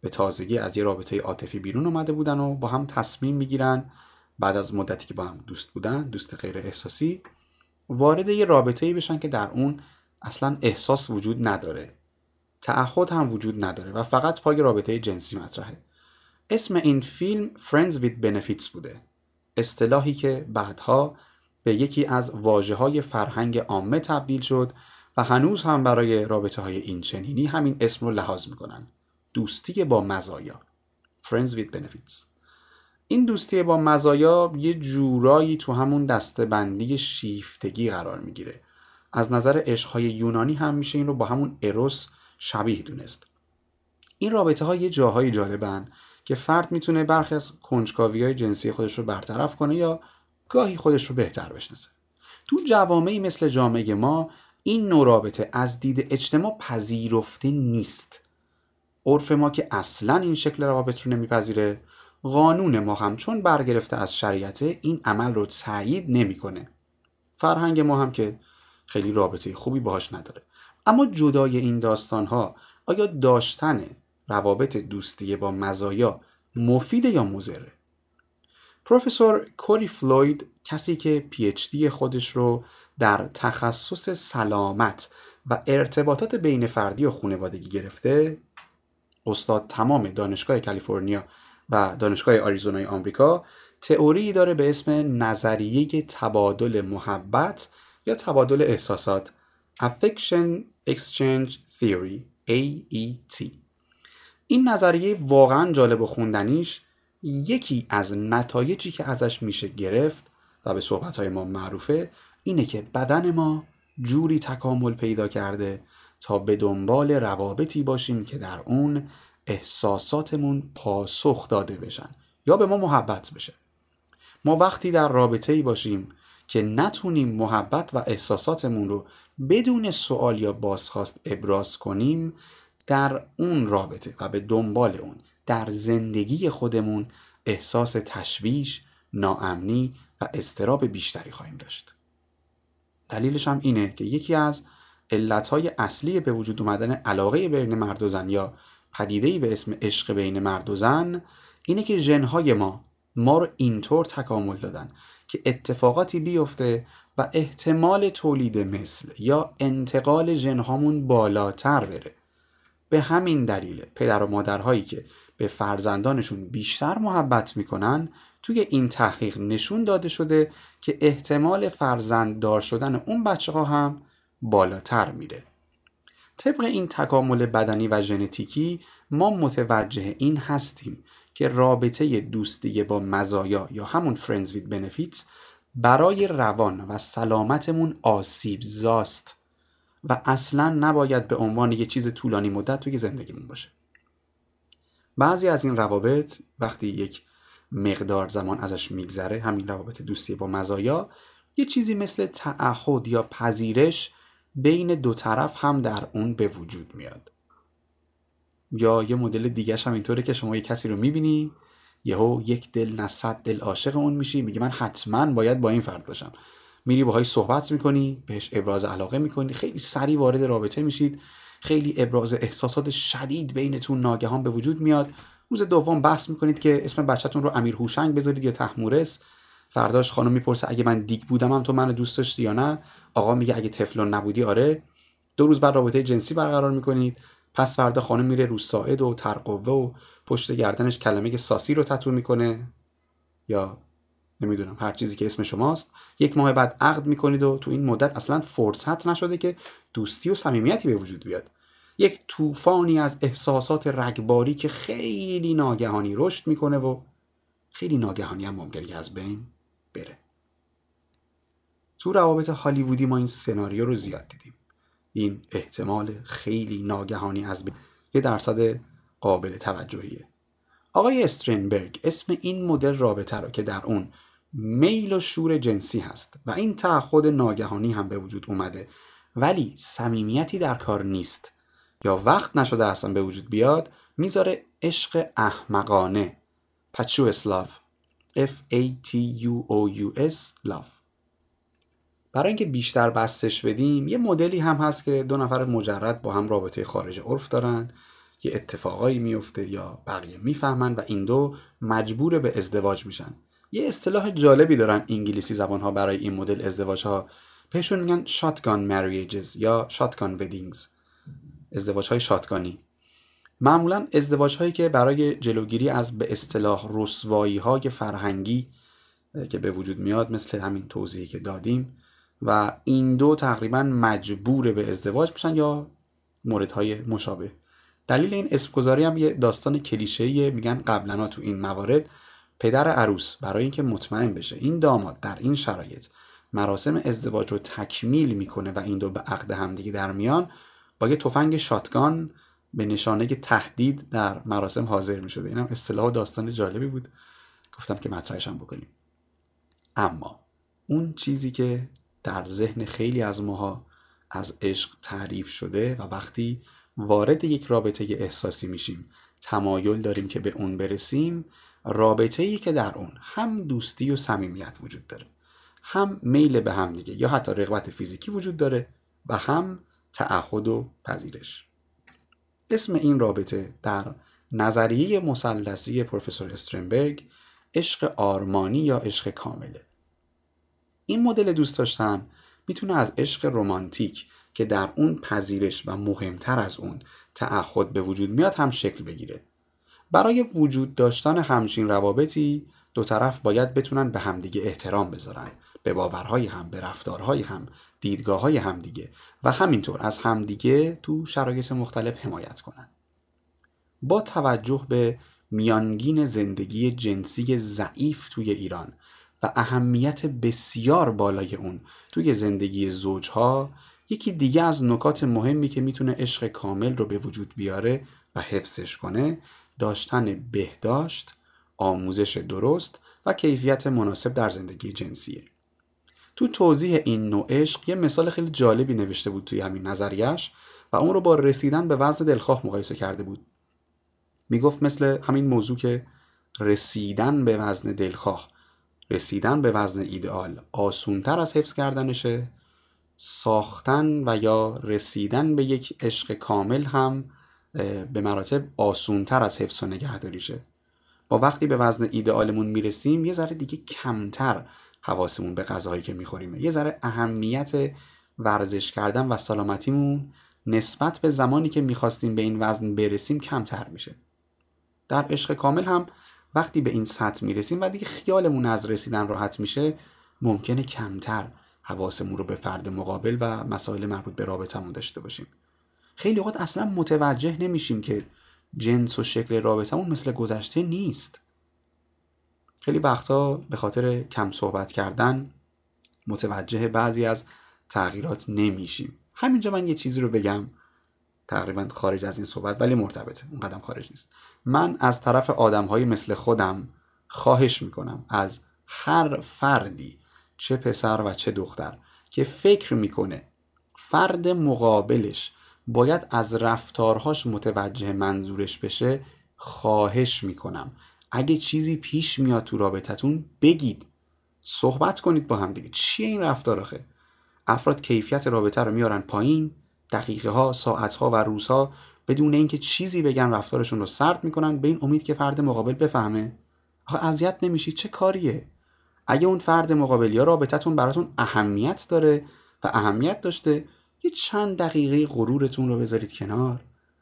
به تازگی از یه رابطه عاطفی بیرون اومده بودن و با هم تصمیم می‌گیرن بعد از مدتی که با هم دوست بودن دوست غیر احساسی وارد یه رابطه ای بشن که در اون اصلا احساس وجود نداره. تعهد هم وجود نداره و فقط پای رابطه جنسی مطرحه. اسم این فیلم Friends with Benefits بوده. اصطلاحی که بعدها به یکی از واجه های فرهنگ عامه تبدیل شد و هنوز هم برای رابطه های این چنینی همین اسم رو لحاظ می‌کنن. دوستی با مزایا. Friends with Benefits. این دوستی با مزایا یه جورایی تو همون دستبندی شیفتگی قرار می‌گیره. از نظر عشقهای یونانی هم میشه این رو با همون اروس شبیه دونست. این رابطه ها یه جاهای جالبن که فرد می‌تونه برخی از کنجکاوی های جنسی خودش رو برطرف کنه یا گاهی خودش رو بهتر بشناسه. تو جوامعی مثل جامعه ما این نوع رابطه از دید اجتماع پذیرفته نیست. عرف ما که اصلا این شکل روابط رو نمیپذیره. قانون ما هم چون برگرفته از شریعت این عمل رو تایید نمی‌کنه. فرهنگ ما هم که خیلی رابطه خوبی باهاش نداره. اما جدای این داستان ها آیا داشتن روابط دوستی با مزایا مفید یا مضره پروفسور کوری فلوید کسی که پی اچ دی خودش رو در تخصص سلامت و ارتباطات بین فردی و خانوادگی گرفته استاد تمام دانشگاه کالیفرنیا و دانشگاه آریزونای آمریکا تئوری داره به اسم نظریه تبادل محبت یا تبادل احساسات Affection Exchange Theory AET این نظریه واقعا جالب و خوندنیش یکی از نتایجی که ازش میشه گرفت و به صحبتهای ما معروفه اینه که بدن ما جوری تکامل پیدا کرده تا به دنبال روابطی باشیم که در اون احساساتمون پاسخ داده بشن یا به ما محبت بشه. ما وقتی در رابطه ای باشیم که نتونیم محبت و احساساتمون رو بدون سوال یا بازخواست ابراز کنیم در اون رابطه و به دنبال اون در زندگی خودمون احساس تشویش، ناامنی و استراب بیشتری خواهیم داشت. دلیلش هم اینه که یکی از علتهای اصلی به وجود اومدن علاقه بین مرد و زن یا پدیده‌ای به اسم عشق بین مرد و زن اینه که ژنهای ما ما رو اینطور تکامل دادن که اتفاقاتی بیفته و احتمال تولید مثل یا انتقال ژنهامون بالاتر بره به همین دلیل پدر و مادرهایی که به فرزندانشون بیشتر محبت می‌کنن توی این تحقیق نشون داده شده که احتمال فرزند دار شدن اون بچه ها هم بالاتر میره. طبق این تکامل بدنی و ژنتیکی ما متوجه این هستیم که رابطه دوستی با مزایا یا همون فرندز وید بنفیتس برای روان و سلامتمون آسیب زاست و اصلا نباید به عنوان یه چیز طولانی مدت توی زندگیمون باشه. بعضی از این روابط وقتی یک مقدار زمان ازش میگذره همین روابط دوستی با مزایا یه چیزی مثل تعهد یا پذیرش بین دو طرف هم در اون به وجود میاد. یا یه مدل دیگهش هم اینطوره که شما یه کسی رو می‌بینی یهو یک دل نه دل عاشق اون میشی میگه من حتما باید با این فرد باشم. میری باهاش صحبت می‌کنی بهش ابراز علاقه می‌کنی خیلی سریع وارد رابطه میشید. خیلی ابراز احساسات شدید بینتون ناگهان به وجود میاد. روز دوم بحث می‌کنید که اسم بچهتون رو امیر هوشنگ بذارید یا تحمورس. فرداش خانم می‌پرسه اگه من دیگ بودم هم تو منو دوست داشتی یا نه؟ آقا میگه اگه تفلون نبودی آره. دو روز بعد رابطه جنسی برقرار می‌کنید. پس فردا خانم میره رو ساعد و ترقوه و پشت گردنش کلمه ساسی رو تتو می‌کنه. یا نمی‌دونم هر چیزی که اسم شماست. یک ماه بعد عقد می‌کنید و تو این مدت اصلا فرصت نشده که دوستی و صمیمیتی به وجود بیاد. یک طوفانی از احساسات رگباری که خیلی ناگهانی رشد می‌کنه و خیلی ناگهانی هم ممکنه از بین بره. تو روابط هالیوودی ما این سناریو رو زیاد دیدیم. این احتمال خیلی ناگهانی از بین یه درصد قابل توجهیه. آقای استرینبرگ اسم این مدل رابطه رو که در اون میل و شور جنسی هست و این تعهد ناگهانی هم به وجود اومده. ولی صمیمیتی در کار نیست. یا وقت نشده اصلا به وجود بیاد می‌ذاره عشق احمقانه. پچو اسلاف F A T U O U S love برای اینکه بیشتر بستش بدیم یه مدلی هم هست که دو نفر مجرد با هم رابطه خارج عرف دارن. یه اتفاقایی میفته یا بقیه می‌فهمن و این دو مجبور به ازدواج میشن. یه اصطلاح جالبی دارن انگلیسی زبان ها برای این مدل ازدواج ها بهشون میگن شاتگان مریجز یا شاتگان ودینگز ازدواج های شاتگانی معمولا ازدواج هایی که برای جلوگیری از به اصطلاح رسوایی های فرهنگی که به وجود میاد مثل همین توضیحی که دادیم و این دو تقریبا مجبور به ازدواج میشن یا موردهای مشابه. دلیل این اسم گذاری هم یه داستان کلیشه‌ایه. میگن قبلا تو این موارد پدر عروس برای اینکه مطمئن بشه این داماد در این شرایط مراسم ازدواج رو تکمیل می‌کنه و این دو به عقد همدیگه در میان با یه تفنگ شاتگان به نشانه تهدید در مراسم حاضر می شده اینم اصطلاح و داستان جالبی بود. گفتم که مطرحش هم بکنیم. اما اون چیزی که در ذهن خیلی از ماها از عشق تعریف شده و وقتی وارد یک رابطه احساسی میشیم تمایل داریم که به اون برسیم رابطه ای که در اون هم دوستی و صمیمیت وجود داره هم میل به هم دیگه یا حتی رغبت فیزیکی وجود داره و هم تعهد و پذیرش. اسم این رابطه در نظریه مثلثی پروفسور استرنبرگ عشق آرمانی یا عشق کامله. این مدل دوست داشتن می‌تونه از عشق رمانتیک که در اون پذیرش و مهمتر از اون تعهد به وجود میاد هم شکل بگیره. برای وجود داشتن همچین روابطی دو طرف باید بتونن به همدیگه احترام بذارن به باورهای هم به رفتارهای هم دیدگاه های همدیگه و همینطور از همدیگه تو شرایط مختلف حمایت کنن. با توجه به میانگین زندگی جنسی ضعیف توی ایران و اهمیت بسیار بالای اون توی زندگی زوجها یکی دیگه از نکات مهمی که می‌تونه عشق کامل رو به وجود بیاره و حفظش کنه داشتن بهداشت، آموزش درست و کیفیت مناسب در زندگی جنسیه. تو توضیح این نوع عشق یه مثال خیلی جالبی نوشته بود توی همین نظریش و اون رو با رسیدن به وزن دلخواه مقایسه کرده بود. می‌گفت مثل همین موضوع که رسیدن به وزن دلخواه رسیدن به وزن ایدئال آسونتر از حفظ کردنشه ساختن و یا رسیدن به یک عشق کامل هم به مراتب آسونتر از حفظ و نگهداریشه. با وقتی به وزن ایدئالمون می‌رسیم یه ذره دیگه کمتر حواسمون به غذاهایی که می‌خوریم. یه ذره اهمیت ورزش کردن و سلامتیمون نسبت به زمانی که می‌خواستیم به این وزن برسیم کمتر میشه. در عشق کامل هم وقتی به این سطح می‌رسیم و دیگه خیالمون از رسیدن راحت میشه ممکنه کمتر حواسمون رو به فرد مقابل و مسائل مربوط به رابطمون داشته باشیم. خیلی اوقات اصلا متوجه نمیشیم که جنس و شکل رابطمون مثل گذشته نیست. خیلی وقتا به خاطر کم صحبت کردن متوجه بعضی از تغییرات نمیشیم. همینجا من یه چیزی رو بگم. تقریبا خارج از این صحبت ولی مرتبطه. اون قدم خارج نیست. من از طرف آدم مثل خودم خواهش می‌کنم از هر فردی چه پسر و چه دختر که فکر می‌کنه فرد مقابلش باید از رفتارهاش متوجه منظورش بشه خواهش می‌کنم. اگه چیزی پیش میاد تو رابطتون بگید. صحبت کنید با هم دیگه. چیه این رفتار آخه؟ افراد کیفیت رابطه رو میارن پایین. دقیقه ها ساعت ها و روزها بدون اینکه چیزی بگن رفتارشون رو سرد می‌کنن. به این امید که فرد مقابل بفهمه. آخه اذیت نمیشید. چه کاریه؟ اگه اون فرد مقابل یا رابطتون براتون اهمیت داره و اهمیت داشته یه چند دقیقه غرورتون رو بذارید کنار.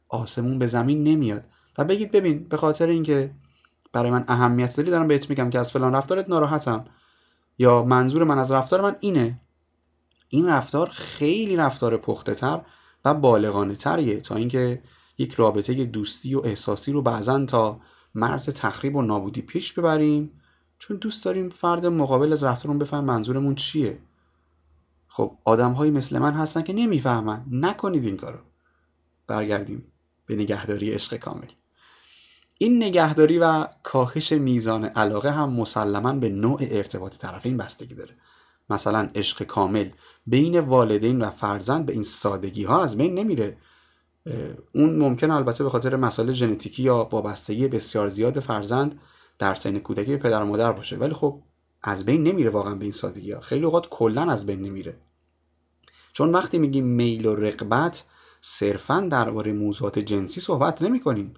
آسمون به زمین نمیاد. و بگید ببین به خاطر اینکه برای من اهمیت داری دارم بهت میگم که از فلان رفتارت ناراحتم. یا منظور من از رفتار من اینه. این رفتار خیلی رفتار پخته تر و بالغانه تریه تا اینکه یک رابطه دوستی و احساسی رو بعضا تا مرز تخریب و نابودی پیش ببریم. چون دوست داریم فرد مقابل از رفتارمون بفهم منظورمون چیه. خب آدم های مثل من هستن که نمی‌فهمن. نکنید این کارو. برگردیم به نگهداری عشق کامل. این نگهداری و کاهش میزان علاقه هم مسلما به نوع ارتباط طرفین بستگی داره. مثلا عشق کامل بین والدین و فرزند به این سادگی ها از بین نمیره. اون ممکن البته به خاطر مسائل ژنتیکی یا وابستگی بسیار زیاد فرزند در سن کودکی به پدر و مادر باشه. ولی خب از بین نمیره واقعا به این سادگی ها. خیلی اوقات کلا از بین نمیره. چون وقتی میگیم میل و رقبت صرفا درباره موضوعات جنسی صحبت نمی کنیم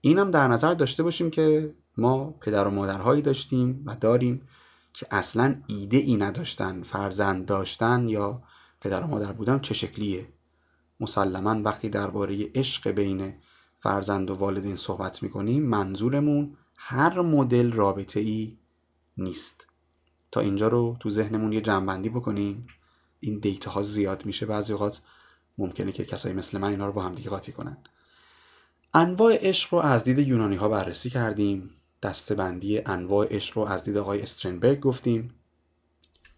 اینم در نظر داشته باشیم که ما پدر و مادرهایی داشتیم و داریم که اصلا ایده ای نداشتن فرزند داشتن یا پدر و مادر بودن چه شکلیه. مسلما وقتی درباره عشق بین فرزند و والدین صحبت می‌کنیم منظورمون هر مدل رابطه ای نیست. تا اینجا رو تو ذهنمون یه جنبندی بکنیم این دیتا ها زیاد میشه بعضی اوقات. ممکنه که کسایی مثل من اینا رو با هم دیگه قاطی کنن. انواع عشق رو از دید یونانی ها بررسی کردیم. دستبندی انواع عشق رو از دید آقای استرنبرگ گفتیم.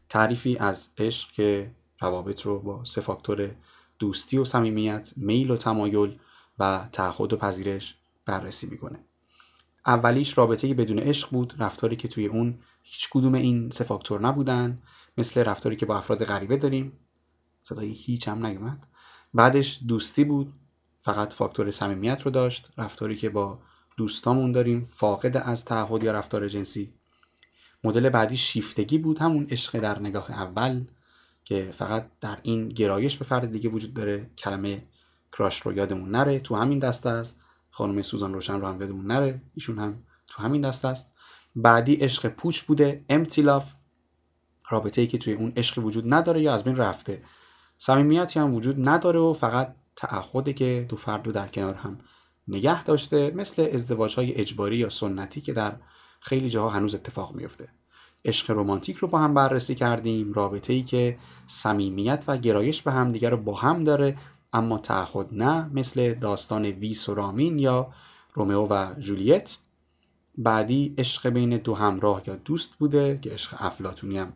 تعریفی از عشق که روابط رو با سه فاکتور دوستی و صمیمیت میل و تمایل و تعهد و پذیرش بررسی می‌کنه. اولیش رابطه بدون عشق بود رفتاری که توی اون هیچ کدوم این سه فاکتور نبودن مثل رفتاری که با افراد غریبه داریم. صدای هیچ هم نیومد. بعدش دوستی بود فقط فاکتور صمیمیت رو داشت. رفتاری که با دوستامون داریم فاقد از تعهد یا رفتار جنسی. مدل بعدی شیفتگی بود همون عشق در نگاه اول که فقط در این گرایش به فرد دیگه وجود داره. کلمه کراش رو یادمون نره تو همین دسته است. خانم سوزان روشن رو هم یادمون نره. ایشون هم تو همین دسته است. بعدی عشق پوچ بوده امتی لاف رابطه ای که توی اون عشق وجود نداره یا از بین رفته. صمیمیتی هم وجود نداره و فقط تعهده که دو فرد رو در کنار هم نگه داشته مثل ازدواج های اجباری یا سنتی که در خیلی جاها هنوز اتفاق میفته عشق رمانتیک رو با هم بررسی کردیم رابطه ای که صمیمیت و گرایش به همدیگه رو با هم داره اما تعهد نه مثل داستان ویس و رامین یا رومئو و جولیت. بعدی عشق بین دو همراه یا دوست بوده که عشق افلاتونی هم.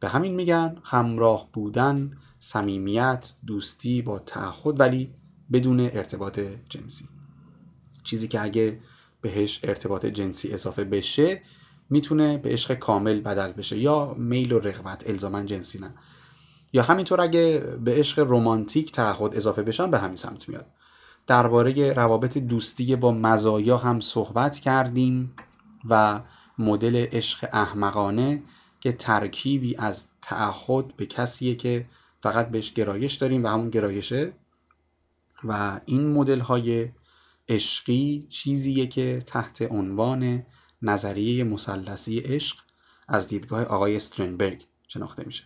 به همین میگن همراه بودن صمیمیت دوستی با تعهد ولی بدون ارتباط جنسی. چیزی که اگه بهش ارتباط جنسی اضافه بشه می‌تونه به عشق کامل بدل بشه یا میل و رغبت الزاما جنسی نه. یا همینطور اگه به عشق رمانتیک تعهد اضافه بشن به همین سمت میاد. درباره روابط دوستی با مزایا هم صحبت کردیم و مدل عشق احمقانه که ترکیبی از تعهد به کسیه که فقط بهش گرایش داریم و همون گرایشه. و این مدل های عشقی چیزیه که تحت عنوان نظریه مثلثی عشق از دیدگاه آقای استرنبرگ شناخته میشه.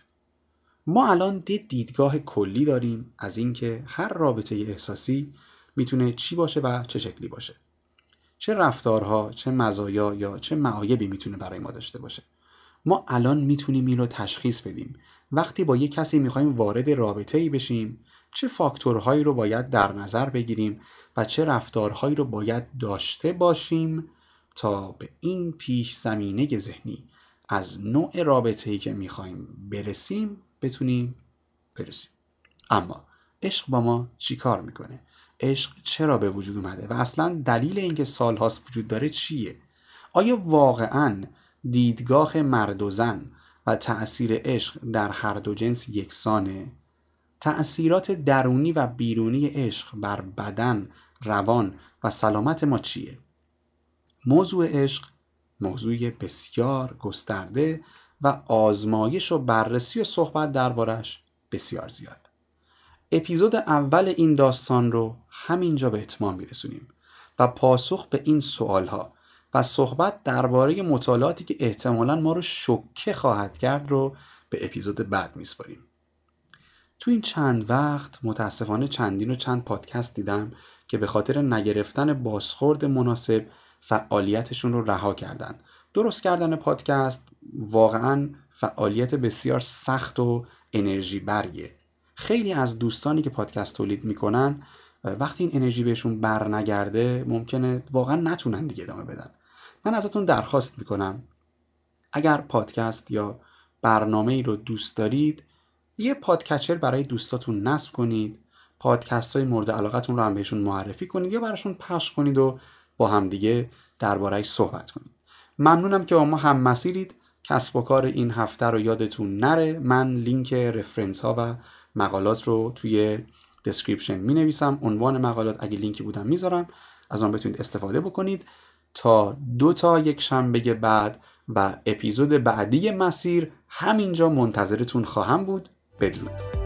ما الان دید دیدگاه کلی داریم از اینکه هر رابطه احساسی می‌تونه چی باشه و چه شکلی باشه. چه رفتارها چه مزایا یا چه معایبی می‌تونه برای ما داشته باشه. ما الان می‌تونیم این رو تشخیص بدیم. وقتی با یه کسی می‌خوایم وارد رابطه ای بشیم چه فاکتورهایی رو باید در نظر بگیریم و چه رفتارهایی رو باید داشته باشیم تا به این پیش زمینه ذهنی از نوع رابطه ای که می‌خوایم برسیم بتونیم برسیم. اما عشق با ما چی کار می‌کنه؟ عشق چرا به وجود اومده و اصلا دلیل اینکه سالهاست وجود داره چیه آیا واقعا دیدگاه مرد و زن و تأثیر عشق در هر دو جنس یکسانه تأثیرات درونی و بیرونی عشق بر بدن، روان و سلامت ما چیه؟ موضوع عشق موضوع بسیار گسترده و آزمایش و بررسی و صحبت دربارش بسیار زیاد. اپیزود اول این داستان رو همینجا به اتمام میرسونیم و پاسخ به این سوال ها و صحبت درباره مطالعاتی که احتمالا ما رو شکه خواهد کرد رو به اپیزود بعد میسپاریم. تو این چند وقت متاسفانه چندین و چند پادکست دیدم که به خاطر نگرفتن بازخورد مناسب فعالیتشون رو رها کردن درست کردن پادکست واقعا فعالیت بسیار سخت و انرژی بریه خیلی از دوستانی که پادکست تولید می‌کنن وقتی این انرژی بهشون بر نگرده ممکنه واقعا نتونن دیگه ادامه بدن. من ازتون درخواست می‌کنم اگر پادکست یا برنامه ای رو دوست دارید یه podcatcher برای دوستاتون نصب کنید پادکست های مورد علاقتون رو هم بهشون معرفی کنید یا براشون پخش کنید و با همدیگه دربارهش صحبت کنید. ممنونم که با ما هم مسیرید. کسب و کار این هفته رو یادتون نره. من لینک reference ها و مقالات رو توی دسکریپشن می نویسم عنوان مقالات اگه لینکی بودم می‌ذارم. از آن بتونید استفاده بکنید. تا دو تا یک شنبه بعد و اپیزود بعدی مسیر همینجا منتظرتون خواهم بود. بدرود.